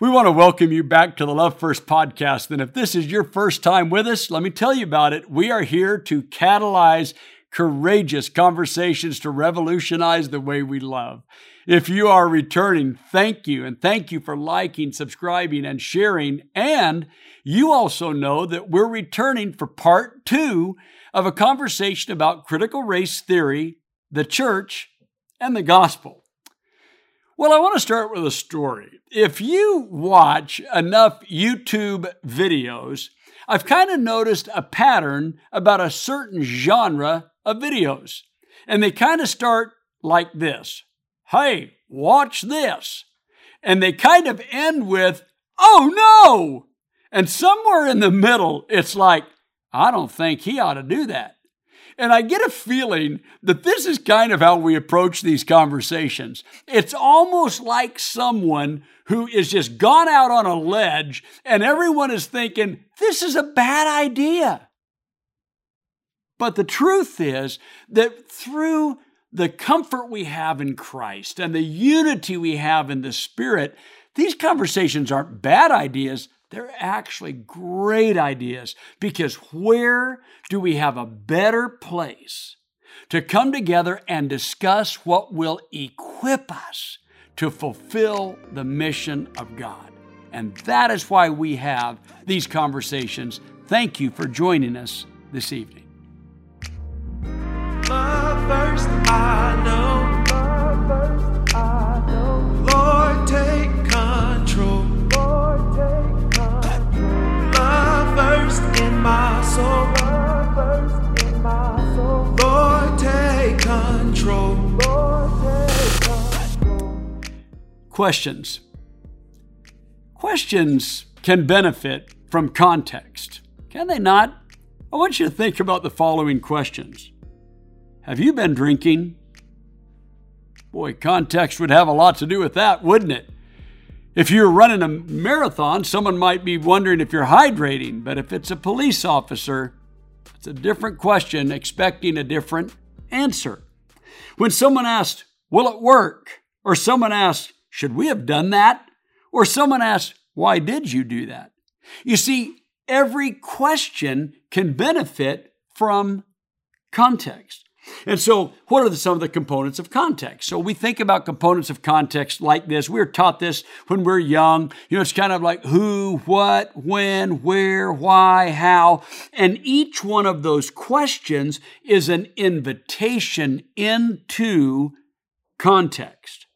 We want to welcome you back to the Love First podcast. And if this is your first time with us, let me tell you about it. We are here to catalyze courageous conversations to revolutionize the way we love. If you are returning, thank you. And thank you for liking, subscribing, and sharing. And you also know that we're returning for part two of a conversation about critical race theory, the church, and the gospel. Well, I want to start with a story. If you watch enough YouTube videos, I've kind of noticed a pattern about a certain genre of videos. And they kind of start like this Hey, watch this. And they kind of end with, Oh no! And somewhere in the middle, it's like, I don't think he ought to do that. And I get a feeling that this is kind of how we approach these conversations. It's almost like someone who is just gone out on a ledge and everyone is thinking, this is a bad idea. But the truth is that through the comfort we have in Christ and the unity we have in the Spirit, these conversations aren't bad ideas, they're actually great ideas because where do we have a better place to come together and discuss what will equip us to fulfill the mission of God? And that is why we have these conversations. Thank you for joining us this evening. Questions. Questions can benefit from context, can they not? I want you to think about the following questions Have you been drinking? Boy, context would have a lot to do with that, wouldn't it? If you're running a marathon, someone might be wondering if you're hydrating, but if it's a police officer, it's a different question, expecting a different answer. When someone asks, Will it work? Or someone asks, Should we have done that? Or someone asks, Why did you do that? You see, every question can benefit from context. And so, what are some of the components of context? So, we think about components of context like this. We are taught this when we're young. You know, it's kind of like who, what, when, where, why, how. And each one of those questions is an invitation into context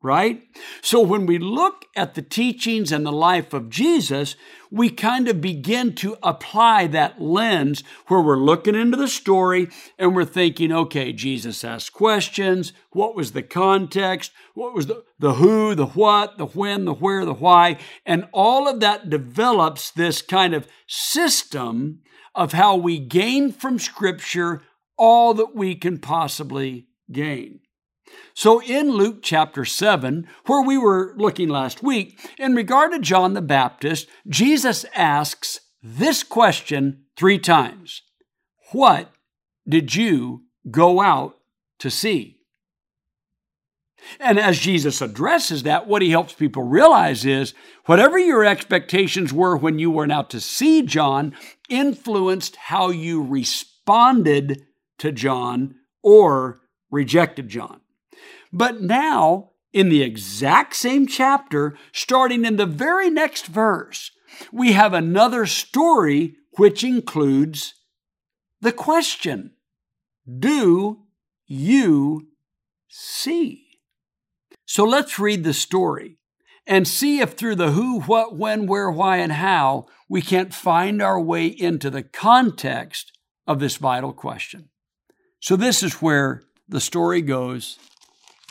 right? So when we look at the teachings and the life of Jesus, we kind of begin to apply that lens where we're looking into the story and we're thinking, okay, Jesus asked questions. What was the context? What was the, the who, the what, the when, the where, the why? And all of that develops this kind of system of how we gain from Scripture all that we can possibly gain. So, in Luke chapter 7, where we were looking last week, in regard to John the Baptist, Jesus asks this question three times What did you go out to see? And as Jesus addresses that, what he helps people realize is whatever your expectations were when you went out to see John influenced how you responded to John or rejected John. But now, in the exact same chapter, starting in the very next verse, we have another story which includes the question Do you see? So let's read the story and see if through the who, what, when, where, why, and how we can't find our way into the context of this vital question. So, this is where the story goes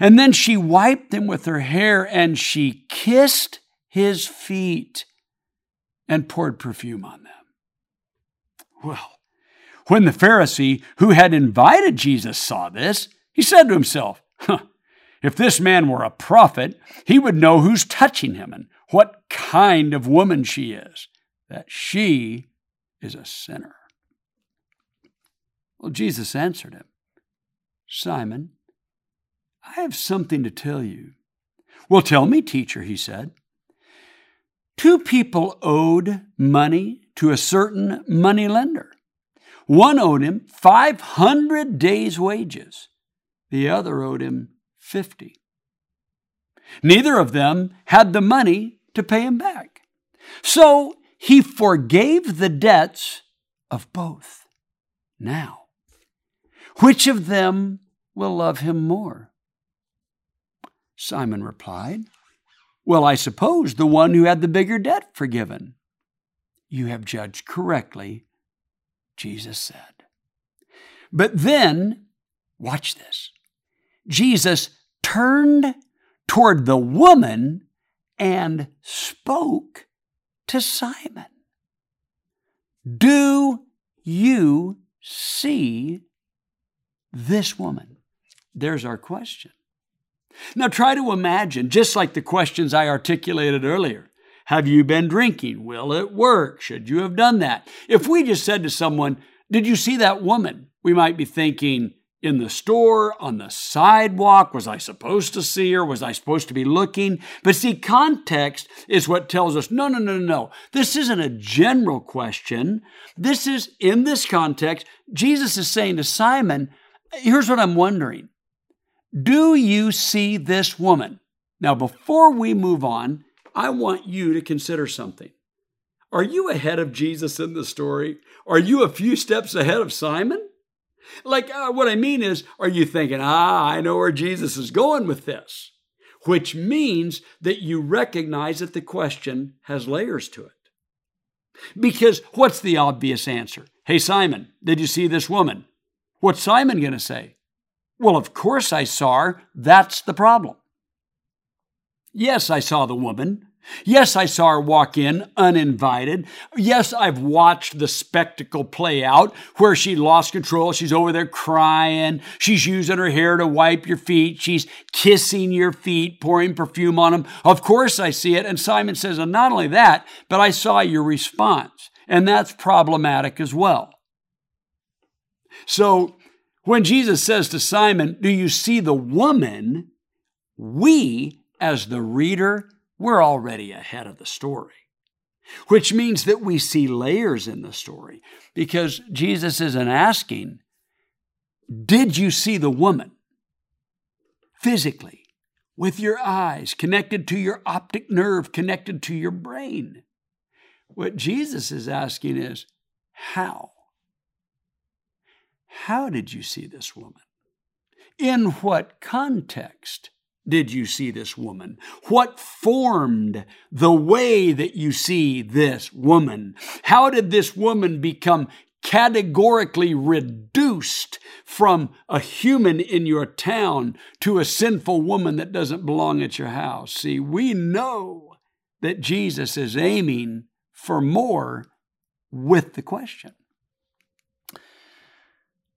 and then she wiped them with her hair and she kissed his feet and poured perfume on them. Well, when the Pharisee who had invited Jesus saw this, he said to himself, huh, If this man were a prophet, he would know who's touching him and what kind of woman she is, that she is a sinner. Well, Jesus answered him, Simon, I have something to tell you. Well, tell me, teacher, he said. Two people owed money to a certain money lender. One owed him 500 days' wages, the other owed him 50. Neither of them had the money to pay him back. So he forgave the debts of both. Now, which of them will love him more? Simon replied, Well, I suppose the one who had the bigger debt forgiven. You have judged correctly, Jesus said. But then, watch this Jesus turned toward the woman and spoke to Simon. Do you see this woman? There's our question. Now try to imagine, just like the questions I articulated earlier. Have you been drinking? Will it work? Should you have done that? If we just said to someone, Did you see that woman? We might be thinking, in the store, on the sidewalk? Was I supposed to see her? Was I supposed to be looking? But see, context is what tells us no, no, no, no. No. This isn't a general question. This is, in this context, Jesus is saying to Simon, here's what I'm wondering. Do you see this woman? Now, before we move on, I want you to consider something. Are you ahead of Jesus in the story? Are you a few steps ahead of Simon? Like, uh, what I mean is, are you thinking, ah, I know where Jesus is going with this? Which means that you recognize that the question has layers to it. Because what's the obvious answer? Hey, Simon, did you see this woman? What's Simon going to say? Well, of course I saw her. That's the problem. Yes, I saw the woman. Yes, I saw her walk in uninvited. Yes, I've watched the spectacle play out where she lost control. She's over there crying. She's using her hair to wipe your feet. She's kissing your feet, pouring perfume on them. Of course, I see it. And Simon says, and not only that, but I saw your response. And that's problematic as well. So when Jesus says to Simon, Do you see the woman? We, as the reader, we're already ahead of the story. Which means that we see layers in the story because Jesus isn't asking, Did you see the woman physically, with your eyes, connected to your optic nerve, connected to your brain? What Jesus is asking is, How? How did you see this woman? In what context did you see this woman? What formed the way that you see this woman? How did this woman become categorically reduced from a human in your town to a sinful woman that doesn't belong at your house? See, we know that Jesus is aiming for more with the question.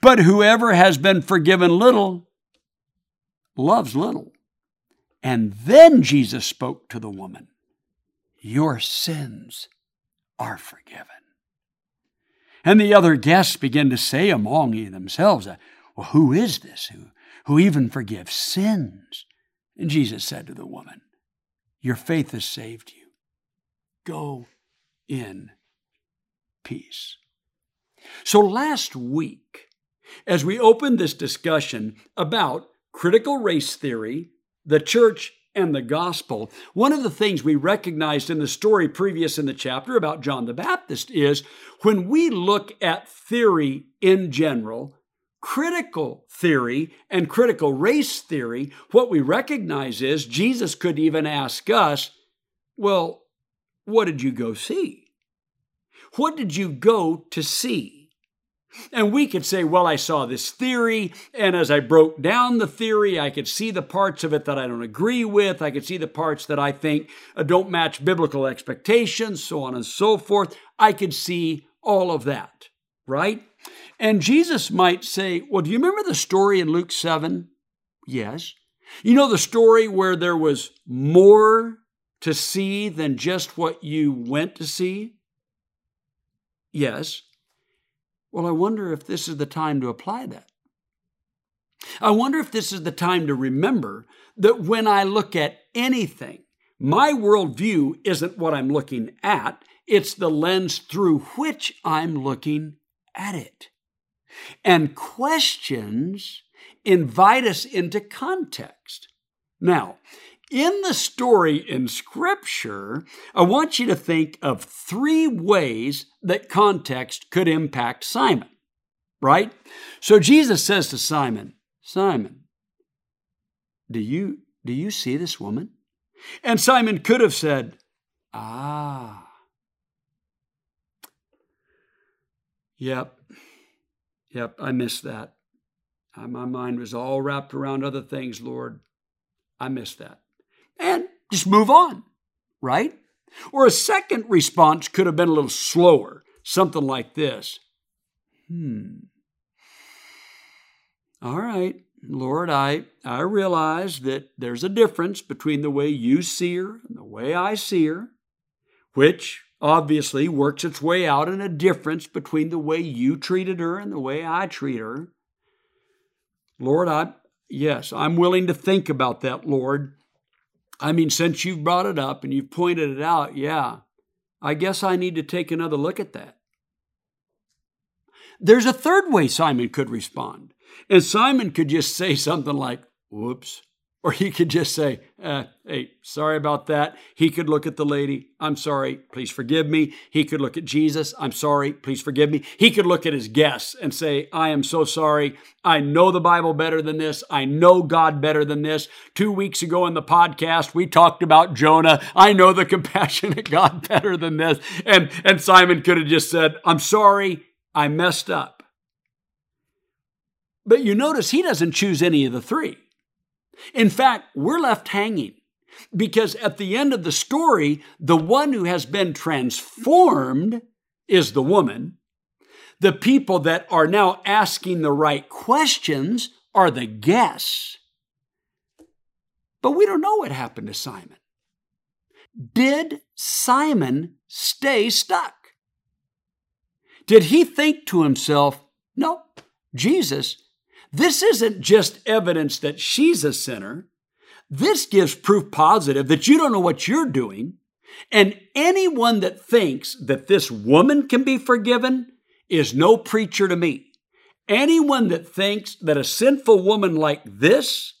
But whoever has been forgiven little loves little. And then Jesus spoke to the woman Your sins are forgiven. And the other guests began to say among themselves, Well, who is this who, who even forgives sins? And Jesus said to the woman, Your faith has saved you. Go in peace. So last week, as we opened this discussion about critical race theory the church and the gospel. One of the things we recognized in the story previous in the chapter about John the Baptist is when we look at theory in general, critical theory and critical race theory, what we recognize is Jesus could even ask us, Well, what did you go see? What did you go to see? And we could say, well, I saw this theory, and as I broke down the theory, I could see the parts of it that I don't agree with. I could see the parts that I think uh, don't match biblical expectations, so on and so forth. I could see all of that, right? And Jesus might say, well, do you remember the story in Luke 7? Yes. You know the story where there was more to see than just what you went to see? Yes. Well, I wonder if this is the time to apply that. I wonder if this is the time to remember that when I look at anything, my worldview isn't what I'm looking at, it's the lens through which I'm looking at it. And questions invite us into context. Now, in the story in Scripture, I want you to think of three ways that context could impact Simon, right? So Jesus says to Simon, Simon, do you, do you see this woman? And Simon could have said, Ah, yep, yep, I missed that. My mind was all wrapped around other things, Lord. I missed that and just move on, right? Or a second response could have been a little slower, something like this Hmm. All right, Lord, I, I realize that there's a difference between the way you see her and the way I see her, which obviously works its way out in a difference between the way you treated her and the way I treat her. Lord, I, yes, I'm willing to think about that, Lord. I mean, since you've brought it up and you've pointed it out, yeah, I guess I need to take another look at that. There's a third way Simon could respond. And Simon could just say something like, whoops, or he could just say, uh, hey, sorry about that. He could look at the lady, I'm sorry, please forgive me. He could look at Jesus, I'm sorry, please forgive me. He could look at his guests and say, I am so sorry. I know the Bible better than this. I know God better than this. Two weeks ago in the podcast, we talked about Jonah. I know the compassionate God better than this. And, and Simon could have just said, I'm sorry, I messed up. But you notice he doesn't choose any of the three. In fact, we're left hanging because at the end of the story, the one who has been transformed is the woman. The people that are now asking the right questions are the guests. But we don't know what happened to Simon. Did Simon stay stuck? Did he think to himself, no, Jesus this isn't just evidence that she's a sinner. This gives proof positive that you don't know what you're doing. And anyone that thinks that this woman can be forgiven is no preacher to me. Anyone that thinks that a sinful woman like this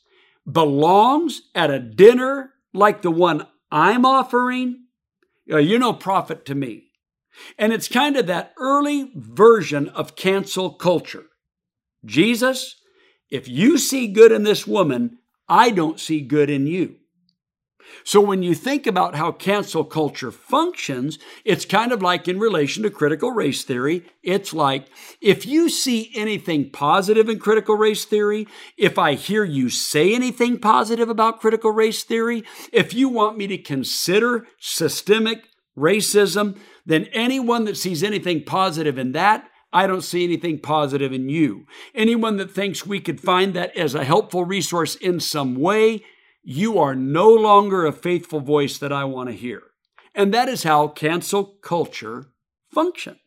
belongs at a dinner like the one I'm offering, uh, you're no prophet to me. And it's kind of that early version of cancel culture. Jesus, if you see good in this woman, I don't see good in you. So when you think about how cancel culture functions, it's kind of like in relation to critical race theory. It's like if you see anything positive in critical race theory, if I hear you say anything positive about critical race theory, if you want me to consider systemic racism, then anyone that sees anything positive in that, I don't see anything positive in you. Anyone that thinks we could find that as a helpful resource in some way, you are no longer a faithful voice that I want to hear. And that is how cancel culture functions.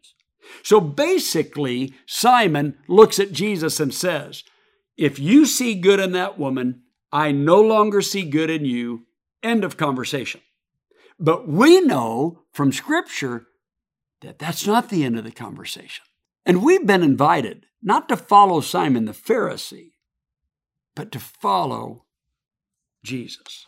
So basically, Simon looks at Jesus and says, If you see good in that woman, I no longer see good in you. End of conversation. But we know from Scripture that that's not the end of the conversation. And we've been invited not to follow Simon the Pharisee, but to follow Jesus.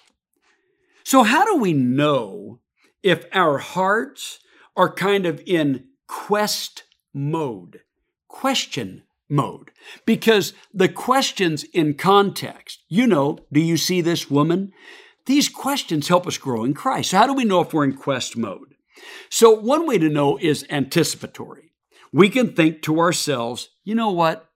So, how do we know if our hearts are kind of in quest mode, question mode? Because the questions in context, you know, do you see this woman? These questions help us grow in Christ. So, how do we know if we're in quest mode? So, one way to know is anticipatory. We can think to ourselves, you know what?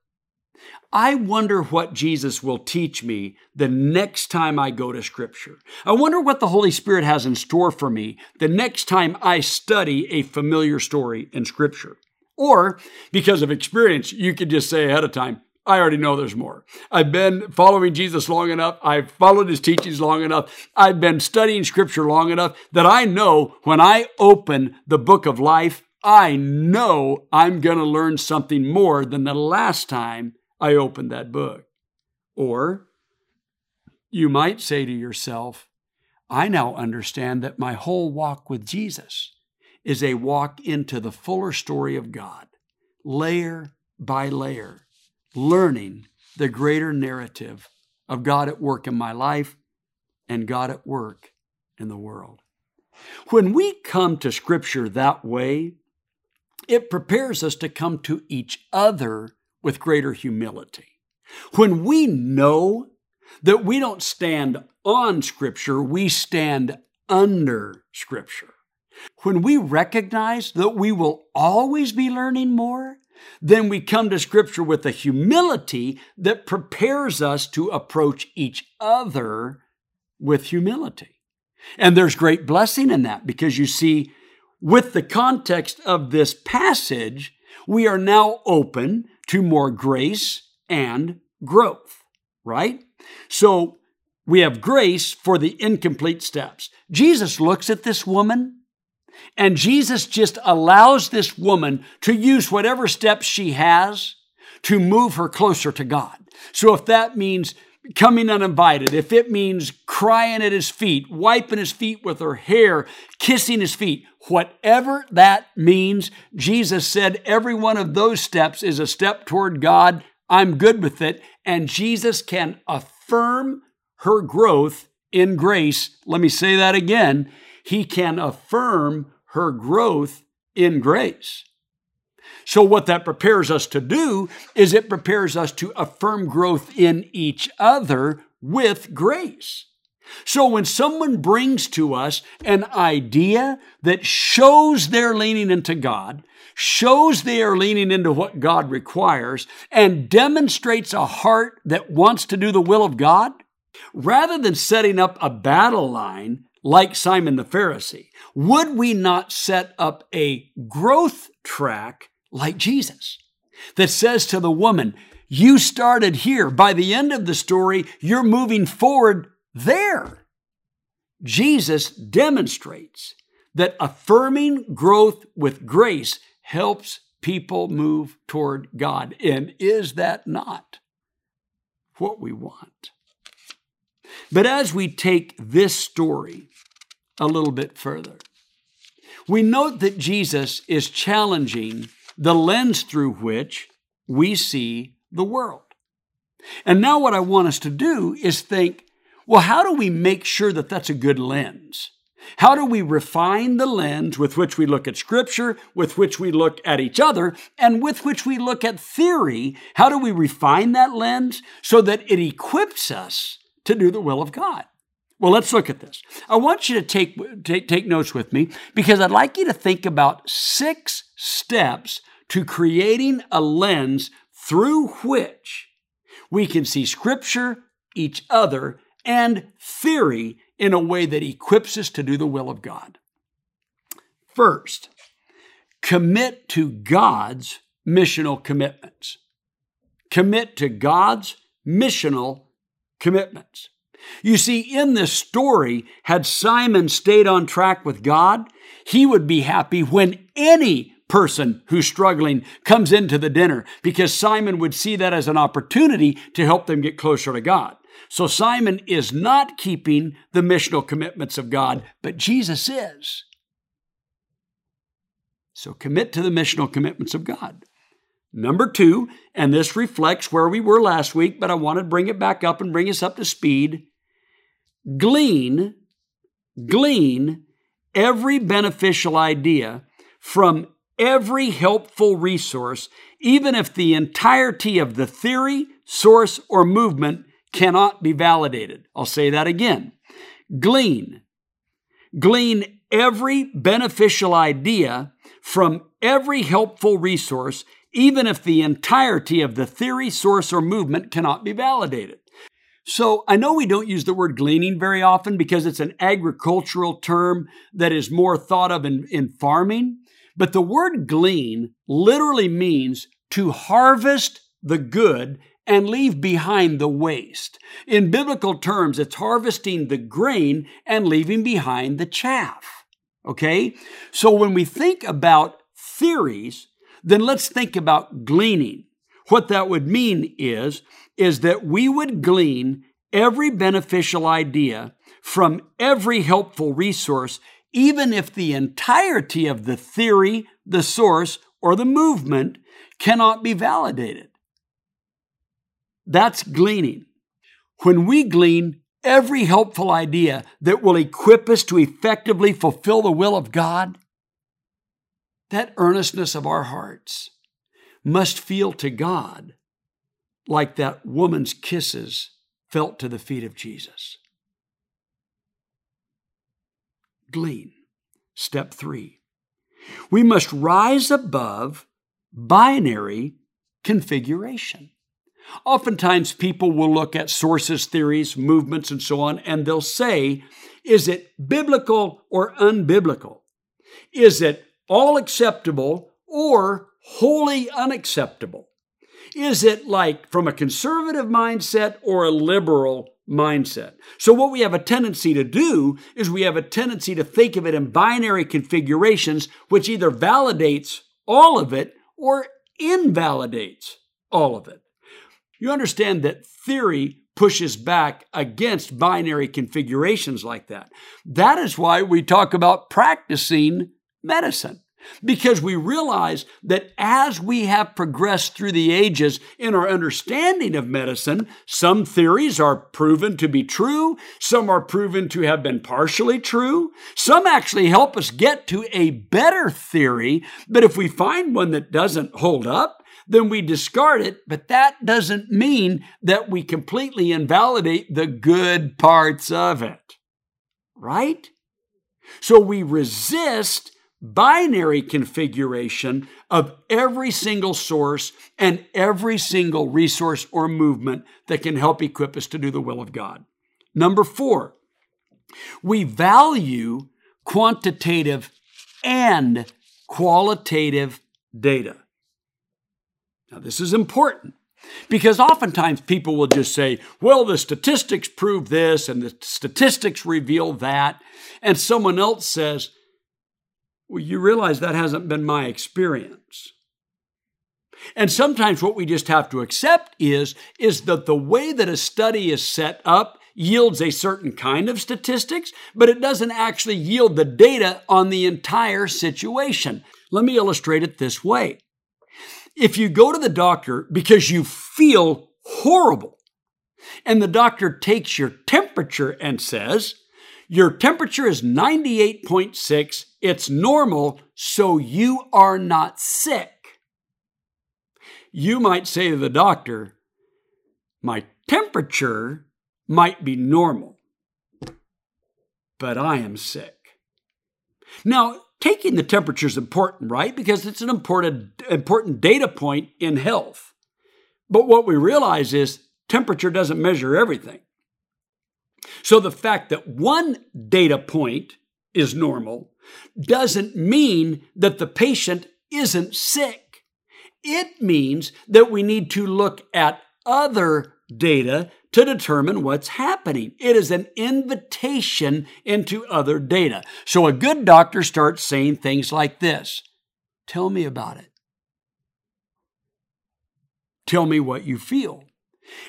I wonder what Jesus will teach me the next time I go to Scripture. I wonder what the Holy Spirit has in store for me the next time I study a familiar story in Scripture. Or, because of experience, you could just say ahead of time, I already know there's more. I've been following Jesus long enough. I've followed his teachings long enough. I've been studying scripture long enough that I know when I open the book of life, I know I'm going to learn something more than the last time I opened that book. Or you might say to yourself, I now understand that my whole walk with Jesus is a walk into the fuller story of God, layer by layer, learning the greater narrative of God at work in my life and God at work in the world. When we come to Scripture that way, it prepares us to come to each other with greater humility. When we know that we don't stand on Scripture, we stand under Scripture. When we recognize that we will always be learning more, then we come to Scripture with a humility that prepares us to approach each other with humility. And there's great blessing in that because you see, with the context of this passage, we are now open to more grace and growth, right? So we have grace for the incomplete steps. Jesus looks at this woman and Jesus just allows this woman to use whatever steps she has to move her closer to God. So if that means coming uninvited, if it means crying at his feet, wiping his feet with her hair, kissing his feet, whatever that means, Jesus said every one of those steps is a step toward God. I'm good with it. And Jesus can affirm her growth in grace. Let me say that again. He can affirm her growth in grace. So, what that prepares us to do is it prepares us to affirm growth in each other with grace. So, when someone brings to us an idea that shows they're leaning into God, shows they are leaning into what God requires, and demonstrates a heart that wants to do the will of God, rather than setting up a battle line like Simon the Pharisee, would we not set up a growth track like Jesus that says to the woman, You started here. By the end of the story, you're moving forward there. Jesus demonstrates that affirming growth with grace helps people move toward God. And is that not what we want? But as we take this story a little bit further, we note that Jesus is challenging the lens through which we see the world. And now, what I want us to do is think well, how do we make sure that that's a good lens? How do we refine the lens with which we look at Scripture, with which we look at each other, and with which we look at theory? How do we refine that lens so that it equips us to do the will of God? Well, let's look at this. I want you to take, take, take notes with me because I'd like you to think about six steps to creating a lens through which we can see Scripture, each other, and theory in a way that equips us to do the will of God. First, commit to God's missional commitments. Commit to God's missional commitments. You see, in this story, had Simon stayed on track with God, he would be happy when any person who's struggling comes into the dinner because Simon would see that as an opportunity to help them get closer to God. So Simon is not keeping the missional commitments of God, but Jesus is. So commit to the missional commitments of God. Number two, and this reflects where we were last week, but I want to bring it back up and bring us up to speed. Glean glean every beneficial idea from every helpful resource, even if the entirety of the theory, source, or movement cannot be validated. I'll say that again. Glean. Glean every beneficial idea from every helpful resource, even if the entirety of the theory, source, or movement cannot be validated. So I know we don't use the word gleaning very often because it's an agricultural term that is more thought of in, in farming. But the word glean literally means to harvest the good and leave behind the waste. In biblical terms, it's harvesting the grain and leaving behind the chaff. Okay? So when we think about theories, then let's think about gleaning. What that would mean is, is that we would glean every beneficial idea from every helpful resource, even if the entirety of the theory, the source, or the movement cannot be validated. That's gleaning. When we glean every helpful idea that will equip us to effectively fulfill the will of God, that earnestness of our hearts must feel to God like that woman's kisses felt to the feet of Jesus. Glean. Step three. We must rise above binary configuration. Oftentimes, people will look at sources, theories, movements, and so on, and they'll say, is it biblical or unbiblical? Is it all acceptable or wholly unacceptable? Is it like from a conservative mindset or a liberal mindset? So, what we have a tendency to do is we have a tendency to think of it in binary configurations, which either validates all of it or invalidates all of it. You understand that theory pushes back against binary configurations like that. That is why we talk about practicing medicine. Because we realize that as we have progressed through the ages in our understanding of medicine, some theories are proven to be true, some are proven to have been partially true, some actually help us get to a better theory. But if we find one that doesn't hold up, then we discard it. But that doesn't mean that we completely invalidate the good parts of it. Right? So we resist binary configuration of every single source and every single resource or movement that can help equip us to do the will of God. Number four, we value quantitative and qualitative data. Now, this is important because oftentimes people will just say, well, the statistics prove this and the statistics reveal that. And someone else says, well, you realize that hasn't been my experience. And sometimes what we just have to accept is, is that the way that a study is set up yields a certain kind of statistics, but it doesn't actually yield the data on the entire situation. Let me illustrate it this way. If you go to the doctor because you feel horrible, and the doctor takes your temperature and says, Your temperature is 98.6, it's normal, so you are not sick. You might say to the doctor, My temperature might be normal, but I am sick. Now, taking the temperature is important, right? Because it's an important, important data point in health. But what we realize is temperature doesn't measure everything. So the fact that one data point is normal doesn't mean that the patient isn't sick. It means that we need to look at other data to determine what's happening. It is an invitation into other data. So a good doctor starts saying things like this Tell me about it. Tell me what you feel.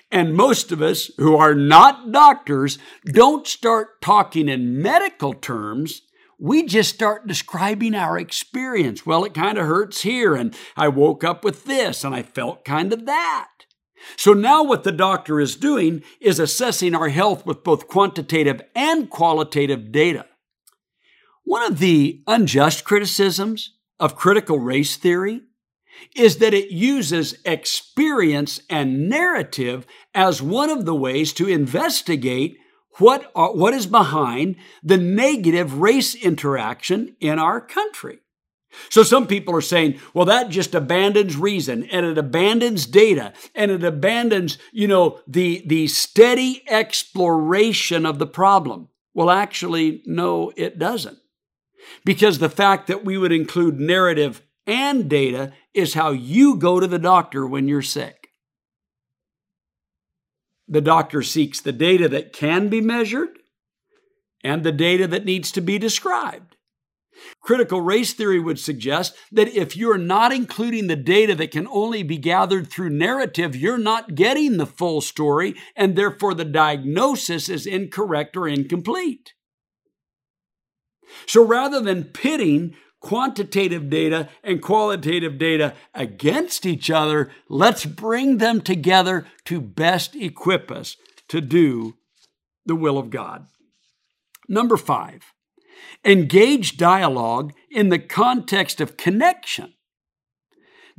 And most of us who are not doctors don't start talking in medical terms. We just start describing our experience. Well, it kind of hurts here, and I woke up with this, and I felt kind of that. So now what the doctor is doing is assessing our health with both quantitative and qualitative data. One of the unjust criticisms of critical race theory is that it uses experience and narrative as one of the ways to investigate what, are, what is behind the negative race interaction in our country. So some people are saying, well, that just abandons reason and it abandons data and it abandons, you know, the, the steady exploration of the problem. Well, actually, no, it doesn't. Because the fact that we would include narrative and data is how you go to the doctor when you're sick. The doctor seeks the data that can be measured and the data that needs to be described. Critical race theory would suggest that if you're not including the data that can only be gathered through narrative, you're not getting the full story, and therefore the diagnosis is incorrect or incomplete. So rather than pitting quantitative data and qualitative data against each other, let's bring them together to best equip us to do the will of God. Number five, engage dialogue in the context of connection.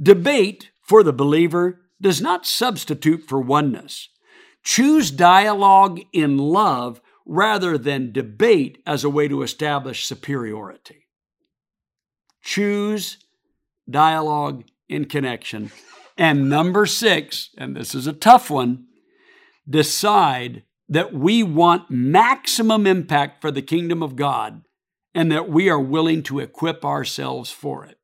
Debate for the believer does not substitute for oneness. Choose dialogue in love rather than debate as a way to establish superiority. Choose dialogue in connection. And number six, and this is a tough one, decide that we want maximum impact for the kingdom of God and that we are willing to equip ourselves for it.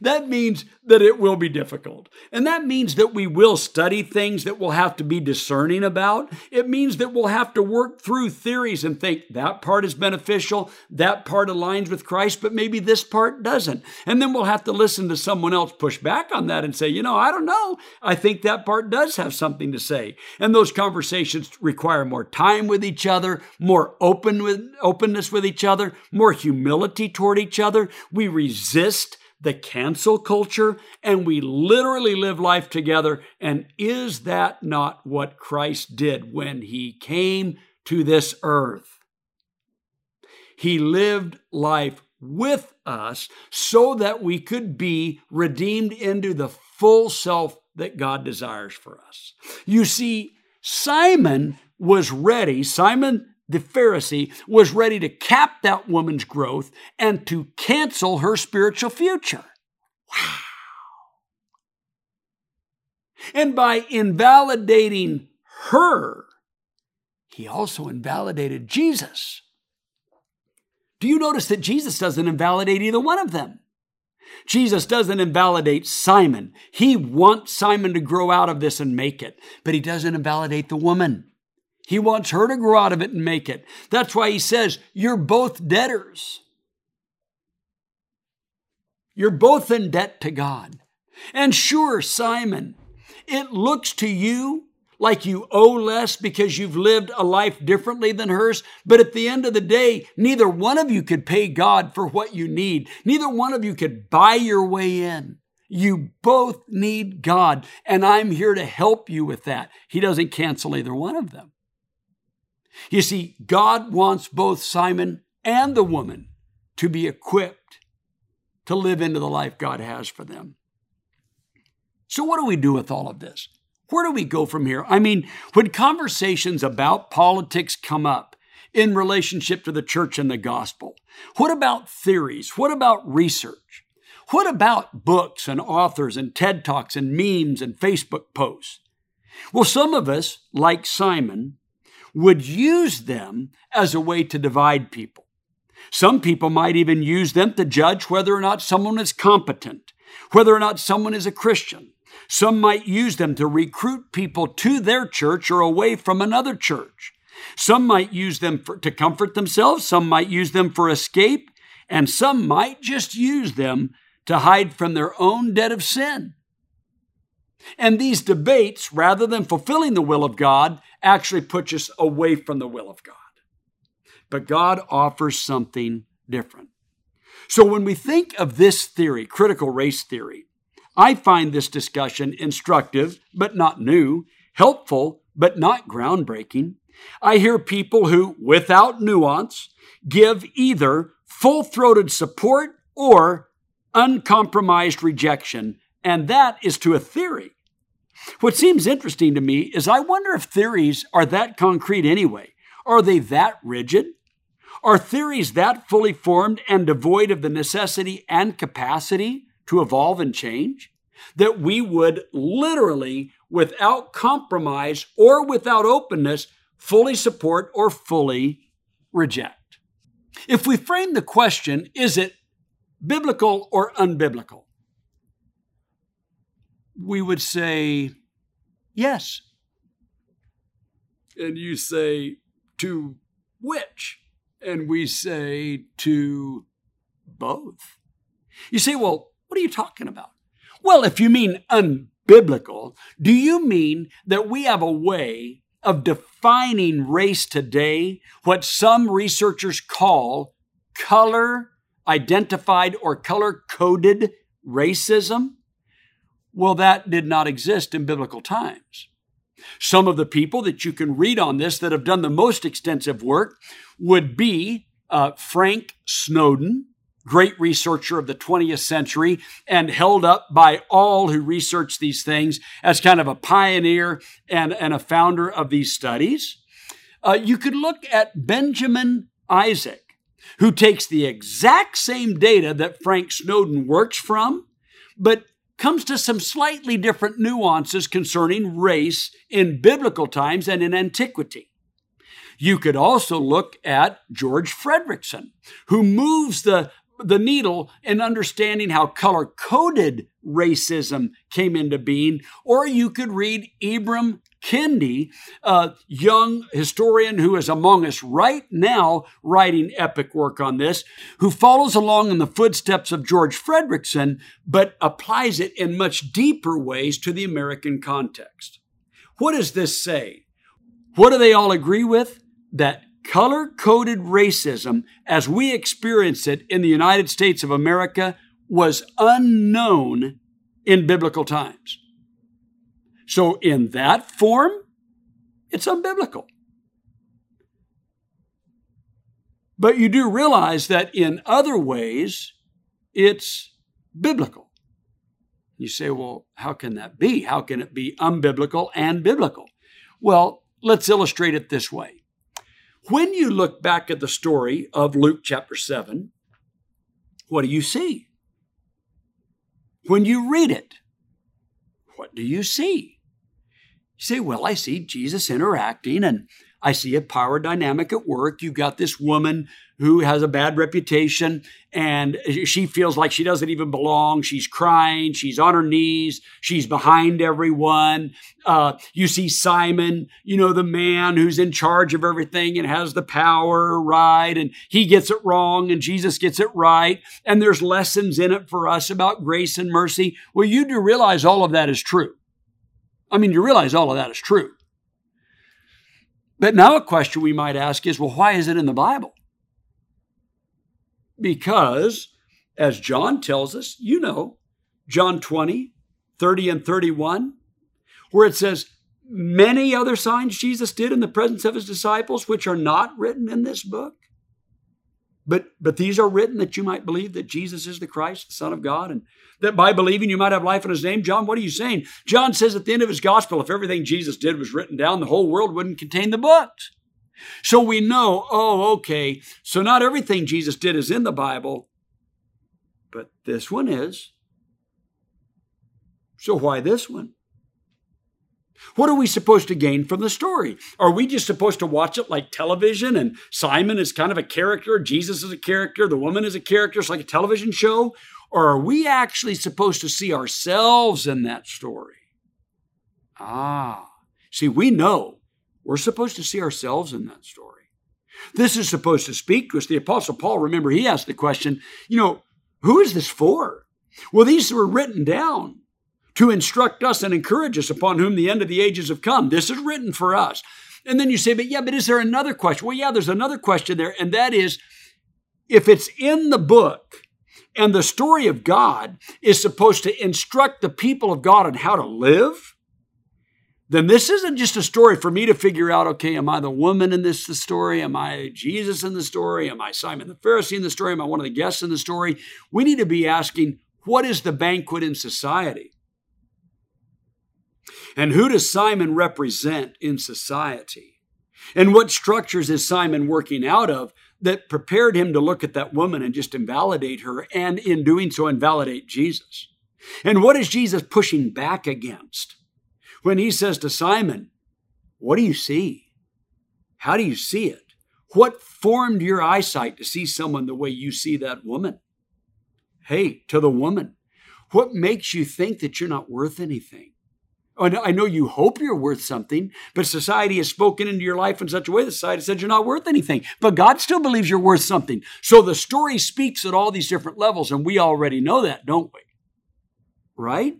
That means that it will be difficult. And that means that we will study things that we'll have to be discerning about. It means that we'll have to work through theories and think that part is beneficial, that part aligns with Christ, but maybe this part doesn't. And then we'll have to listen to someone else push back on that and say, you know, I don't know. I think that part does have something to say. And those conversations require more time with each other, more open with openness with each other, more humility toward each other. We resist the cancel culture, and we literally live life together. And is that not what Christ did when he came to this earth? He lived life with us so that we could be redeemed into the full self that God desires for us. You see, Simon was ready. Simon the Pharisee was ready to cap that woman's growth and to cancel her spiritual future. Wow. And by invalidating her, he also invalidated Jesus. Do you notice that Jesus doesn't invalidate either one of them? Jesus doesn't invalidate Simon. He wants Simon to grow out of this and make it, but he doesn't invalidate the woman. He wants her to grow out of it and make it. That's why he says, You're both debtors. You're both in debt to God. And sure, Simon, it looks to you like you owe less because you've lived a life differently than hers. But at the end of the day, neither one of you could pay God for what you need. Neither one of you could buy your way in. You both need God, and I'm here to help you with that. He doesn't cancel either one of them. You see, God wants both Simon and the woman to be equipped to live into the life God has for them. So, what do we do with all of this? Where do we go from here? I mean, when conversations about politics come up in relationship to the church and the gospel, what about theories? What about research? What about books and authors and TED Talks and memes and Facebook posts? Well, some of us, like Simon, would use them as a way to divide people. Some people might even use them to judge whether or not someone is competent, whether or not someone is a Christian. Some might use them to recruit people to their church or away from another church. Some might use them for, to comfort themselves. Some might use them for escape. And some might just use them to hide from their own debt of sin. And these debates, rather than fulfilling the will of God, actually puts us away from the will of God. But God offers something different. So when we think of this theory, critical race theory, I find this discussion instructive, but not new, helpful, but not groundbreaking. I hear people who, without nuance, give either full throated support or uncompromised rejection, and that is to a theory. What seems interesting to me is I wonder if theories are that concrete anyway. Are they that rigid? Are theories that fully formed and devoid of the necessity and capacity to evolve and change? That we would literally, without compromise or without openness, fully support or fully reject. If we frame the question, is it biblical or unbiblical? We would say yes. And you say, to which? And we say, to both. You say, well, what are you talking about? Well, if you mean unbiblical, do you mean that we have a way of defining race today, what some researchers call color identified or color coded racism? Well, that did not exist in biblical times. Some of the people that you can read on this that have done the most extensive work would be uh, Frank Snowden, great researcher of the 20th century and held up by all who research these things as kind of a pioneer and, and a founder of these studies. Uh, you could look at Benjamin Isaac, who takes the exact same data that Frank Snowden works from, but comes to some slightly different nuances concerning race in biblical times and in antiquity. You could also look at George Fredrickson, who moves the the needle in understanding how color coded racism came into being, or you could read Ibram Kendi, a young historian who is among us right now writing epic work on this, who follows along in the footsteps of George Fredrickson, but applies it in much deeper ways to the American context. What does this say? What do they all agree with? That color coded racism as we experience it in the United States of America was unknown in biblical times. So, in that form, it's unbiblical. But you do realize that in other ways, it's biblical. You say, well, how can that be? How can it be unbiblical and biblical? Well, let's illustrate it this way. When you look back at the story of Luke chapter 7, what do you see? When you read it, what do you see? You say, well, I see Jesus interacting and I see a power dynamic at work. You've got this woman who has a bad reputation and she feels like she doesn't even belong. She's crying. She's on her knees. She's behind everyone. Uh, you see Simon, you know, the man who's in charge of everything and has the power, right? And he gets it wrong and Jesus gets it right. And there's lessons in it for us about grace and mercy. Well, you do realize all of that is true. I mean, you realize all of that is true. But now a question we might ask is well, why is it in the Bible? Because, as John tells us, you know, John 20, 30 and 31, where it says, Many other signs Jesus did in the presence of his disciples, which are not written in this book. But, but these are written that you might believe that Jesus is the Christ, the Son of God, and that by believing you might have life in his name. John, what are you saying? John says at the end of his gospel, if everything Jesus did was written down, the whole world wouldn't contain the books. So we know, oh, okay, so not everything Jesus did is in the Bible, but this one is. So why this one? What are we supposed to gain from the story? Are we just supposed to watch it like television and Simon is kind of a character, Jesus is a character, the woman is a character, it's like a television show? Or are we actually supposed to see ourselves in that story? Ah, see, we know we're supposed to see ourselves in that story. This is supposed to speak to us. The Apostle Paul, remember, he asked the question, you know, who is this for? Well, these were written down to instruct us and encourage us upon whom the end of the ages have come. This is written for us. And then you say, but yeah, but is there another question? Well, yeah, there's another question there, and that is if it's in the book and the story of God is supposed to instruct the people of God on how to live, then this isn't just a story for me to figure out, okay, am I the woman in this story? Am I Jesus in the story? Am I Simon the Pharisee in the story? Am I one of the guests in the story? We need to be asking, what is the banquet in society? And who does Simon represent in society? And what structures is Simon working out of that prepared him to look at that woman and just invalidate her, and in doing so, invalidate Jesus? And what is Jesus pushing back against when he says to Simon, What do you see? How do you see it? What formed your eyesight to see someone the way you see that woman? Hey, to the woman, what makes you think that you're not worth anything? Oh, I know you hope you're worth something, but society has spoken into your life in such a way that society said you're not worth anything. But God still believes you're worth something. So the story speaks at all these different levels, and we already know that, don't we? Right?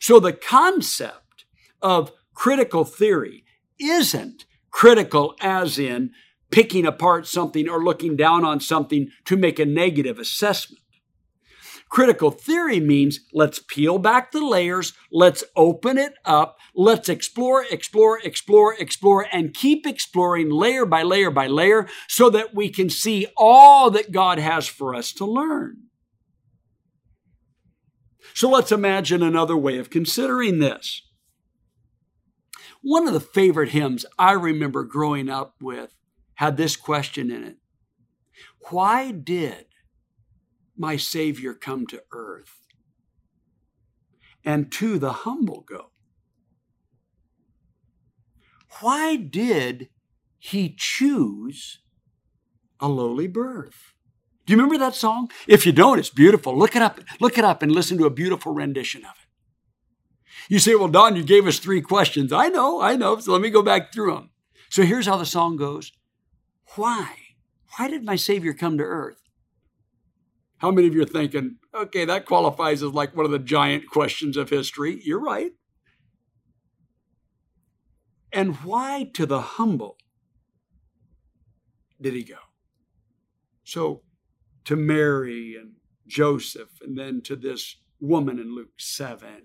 So the concept of critical theory isn't critical as in picking apart something or looking down on something to make a negative assessment. Critical theory means let's peel back the layers, let's open it up, let's explore, explore, explore, explore, and keep exploring layer by layer by layer so that we can see all that God has for us to learn. So let's imagine another way of considering this. One of the favorite hymns I remember growing up with had this question in it Why did my Savior come to earth? And to the humble go. Why did he choose a lowly birth? Do you remember that song? If you don't, it's beautiful. Look it up. Look it up and listen to a beautiful rendition of it. You say, well, Don, you gave us three questions. I know, I know. So let me go back through them. So here's how the song goes. Why? Why did my Savior come to earth? How many of you are thinking, okay, that qualifies as like one of the giant questions of history? You're right. And why to the humble did he go? So to Mary and Joseph, and then to this woman in Luke 7. And,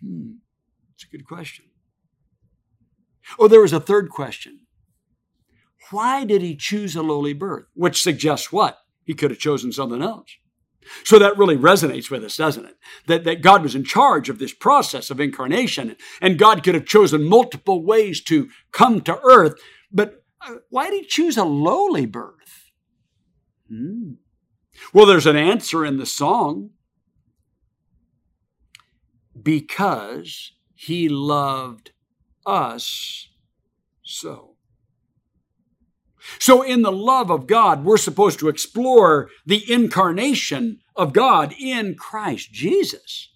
hmm, it's a good question. Oh, there was a third question. Why did he choose a lowly birth? Which suggests what? He could have chosen something else. So that really resonates with us, doesn't it? That, that God was in charge of this process of incarnation, and God could have chosen multiple ways to come to earth. But uh, why did he choose a lowly birth? Hmm. Well, there's an answer in the song. Because he loved us so. So, in the love of God, we're supposed to explore the incarnation of God in Christ Jesus.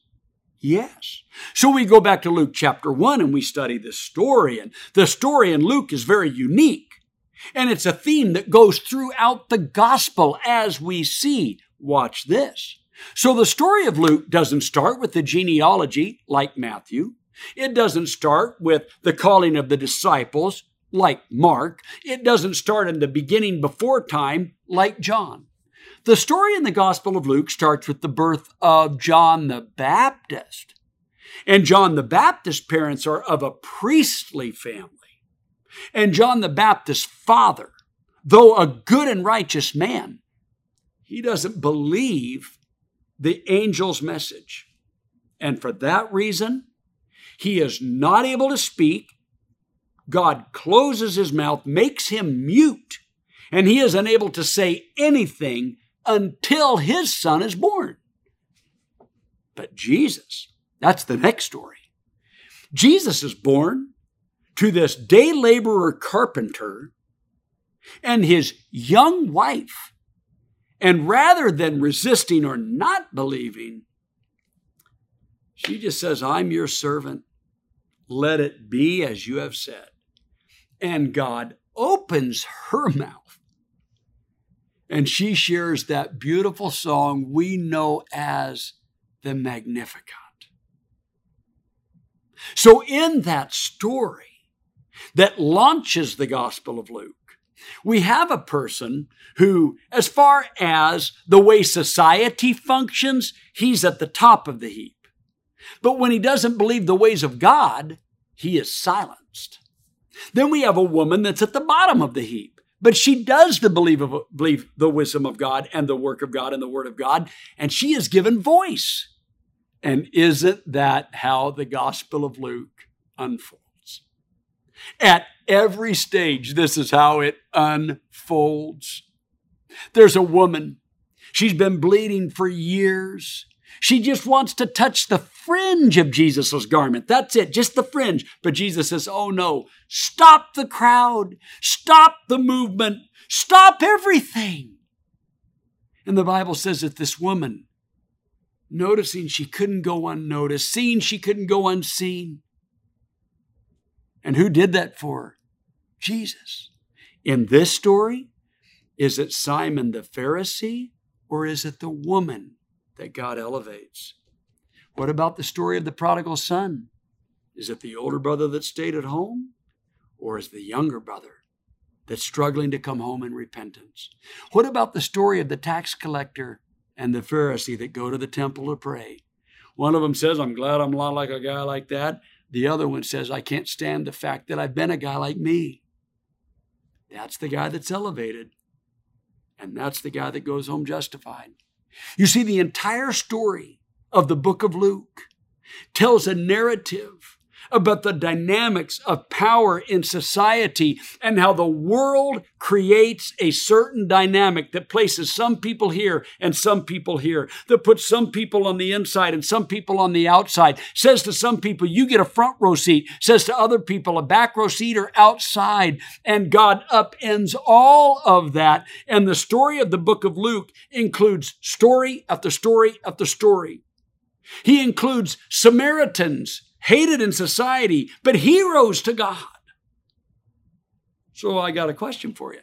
Yes. So we go back to Luke chapter 1 and we study this story. And the story in Luke is very unique. And it's a theme that goes throughout the gospel as we see. Watch this. So the story of Luke doesn't start with the genealogy like Matthew. It doesn't start with the calling of the disciples like Mark. It doesn't start in the beginning before time like John. The story in the Gospel of Luke starts with the birth of John the Baptist. And John the Baptist's parents are of a priestly family. And John the Baptist's father, though a good and righteous man, he doesn't believe the angel's message. And for that reason, he is not able to speak God closes his mouth, makes him mute, and he is unable to say anything until his son is born. But Jesus, that's the next story. Jesus is born to this day laborer carpenter and his young wife. And rather than resisting or not believing, she just says, I'm your servant. Let it be as you have said and God opens her mouth. And she shares that beautiful song we know as the Magnificat. So, in that story that launches the Gospel of Luke, we have a person who, as far as the way society functions, he's at the top of the heap. But when he doesn't believe the ways of God, he is silenced. Then we have a woman that's at the bottom of the heap, but she does the believe, of, believe the wisdom of God and the work of God and the word of God, and she is given voice. And isn't that how the Gospel of Luke unfolds? At every stage, this is how it unfolds. There's a woman. She's been bleeding for years. She just wants to touch the fringe of Jesus' garment. That's it, just the fringe. But Jesus says, Oh no, stop the crowd, stop the movement, stop everything. And the Bible says that this woman, noticing she couldn't go unnoticed, seeing she couldn't go unseen. And who did that for her? Jesus. In this story, is it Simon the Pharisee or is it the woman that God elevates? What about the story of the prodigal son? Is it the older brother that stayed at home or is the younger brother that's struggling to come home in repentance? What about the story of the tax collector and the Pharisee that go to the temple to pray? One of them says, I'm glad I'm not like a guy like that. The other one says, I can't stand the fact that I've been a guy like me. That's the guy that's elevated. And that's the guy that goes home justified. You see, the entire story of the book of Luke tells a narrative about the dynamics of power in society and how the world creates a certain dynamic that places some people here and some people here, that puts some people on the inside and some people on the outside, says to some people, you get a front row seat, says to other people, a back row seat or outside. And God upends all of that. And the story of the book of Luke includes story after story after story. He includes Samaritans hated in society, but heroes to God. So I got a question for you.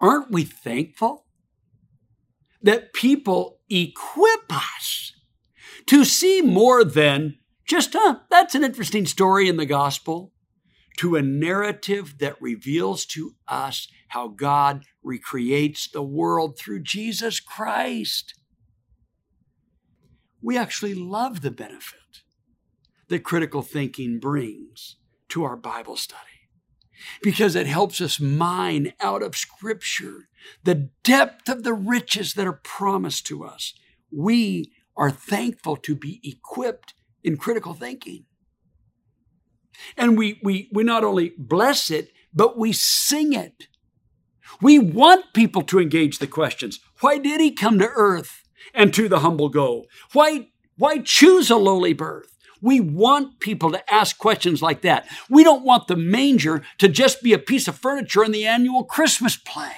Aren't we thankful that people equip us to see more than just, huh, that's an interesting story in the gospel, to a narrative that reveals to us how God recreates the world through Jesus Christ? We actually love the benefit that critical thinking brings to our Bible study because it helps us mine out of Scripture the depth of the riches that are promised to us. We are thankful to be equipped in critical thinking. And we, we, we not only bless it, but we sing it. We want people to engage the questions. Why did he come to earth and to the humble go? Why, why choose a lowly birth? We want people to ask questions like that. We don't want the manger to just be a piece of furniture in the annual Christmas play.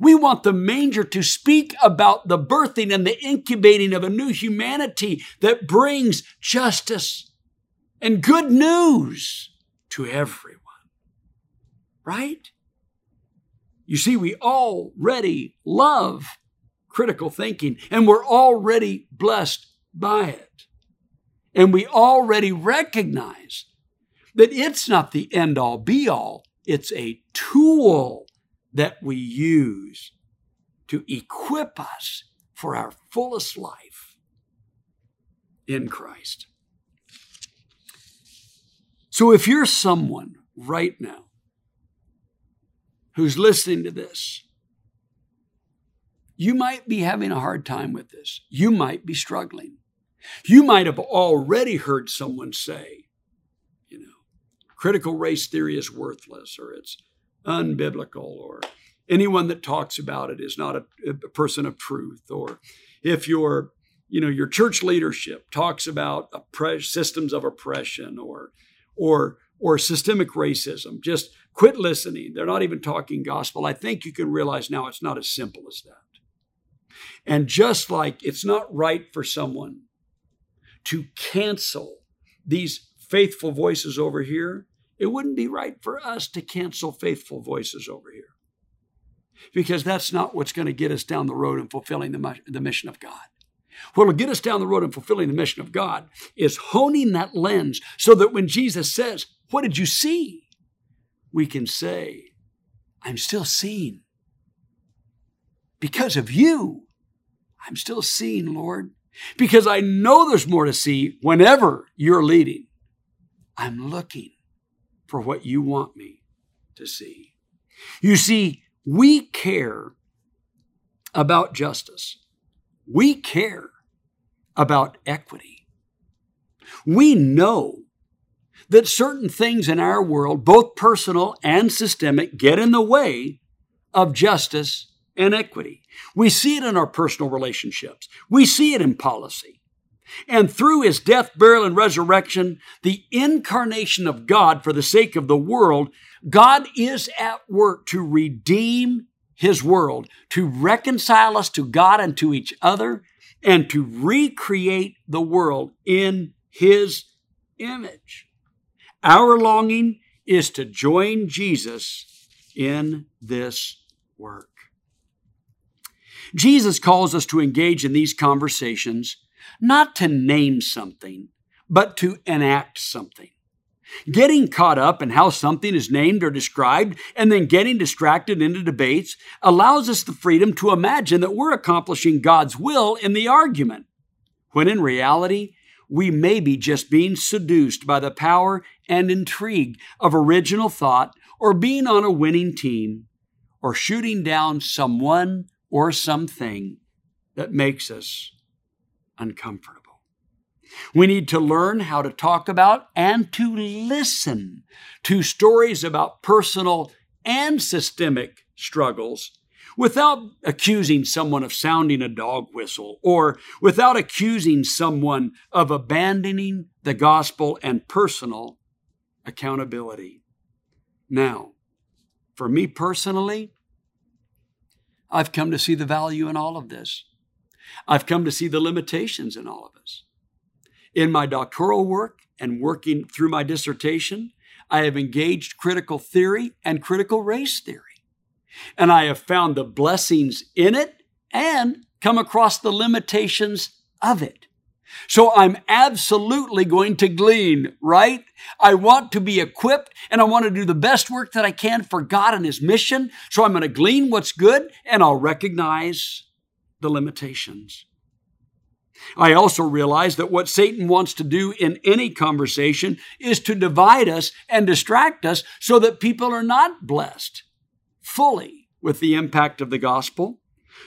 We want the manger to speak about the birthing and the incubating of a new humanity that brings justice and good news to everyone. Right? You see, we already love critical thinking and we're already blessed by it. And we already recognize that it's not the end all be all, it's a tool that we use to equip us for our fullest life in Christ. So if you're someone right now who's listening to this, you might be having a hard time with this. You might be struggling. You might have already heard someone say, you know, critical race theory is worthless or it's unbiblical or anyone that talks about it is not a, a person of truth or if your you know your church leadership talks about systems of oppression or or or systemic racism just quit listening they're not even talking gospel i think you can realize now it's not as simple as that and just like it's not right for someone to cancel these faithful voices over here, it wouldn't be right for us to cancel faithful voices over here. Because that's not what's going to get us down the road in fulfilling the, the mission of God. What will get us down the road in fulfilling the mission of God is honing that lens so that when Jesus says, What did you see? we can say, I'm still seeing. Because of you, I'm still seeing, Lord. because I know there's more to see whenever you're leading. I'm looking for what you want me to see. You see, we care about justice. We care about equity. We know that certain things in our world, both personal and systemic, get in the way of justice and equity. We see it in our personal relationships. We see it in policy. And through his death, burial, and resurrection, the incarnation of God for the sake of the world, God is at work to redeem his world, to reconcile us to God and to each other, and to recreate the world in his image. Our longing is to join Jesus in this work. Jesus calls us to engage in these conversations not to name something, but to enact something. Getting caught up in how something is named or described and then getting distracted into debates allows us the freedom to imagine that we're accomplishing God's will in the argument, when in reality, we may be just being seduced by the power and intrigue of original thought or being on a winning team or shooting down someone or something that makes us uncomfortable. We need to learn how to talk about and to listen to stories about personal and systemic struggles without accusing someone of sounding a dog whistle or without accusing someone of abandoning the gospel and personal accountability. Now, for me personally, I've come to see the value in all of this. I've come to see the limitations in all of this. In my doctoral work and working through my dissertation, I have engaged critical theory and critical race theory. And I have found the blessings in it and come across the limitations of it. So I'm absolutely going to glean, right? I want to be equipped and I want to do the best work that I can for God and His mission. So I'm going to glean what's good and I'll recognize the limitations. I also realize that what Satan wants to do in any conversation is to divide us and distract us so that people are not blessed fully with the impact of the gospel.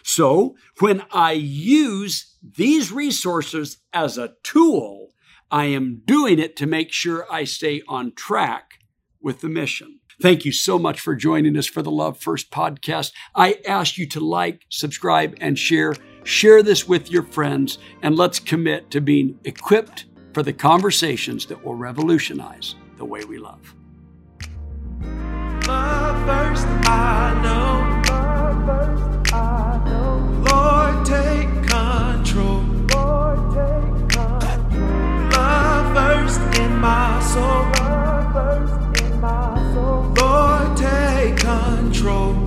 So when I use these resources as a tool, I am doing it to make sure I stay on track with the mission. Thank you so much for joining us for the Love First podcast. I ask you to like, subscribe, and share. Share this with your friends, and let's commit to being equipped for the conversations that will revolutionize the way we love. Love first, I know. my soul. Lord, take control.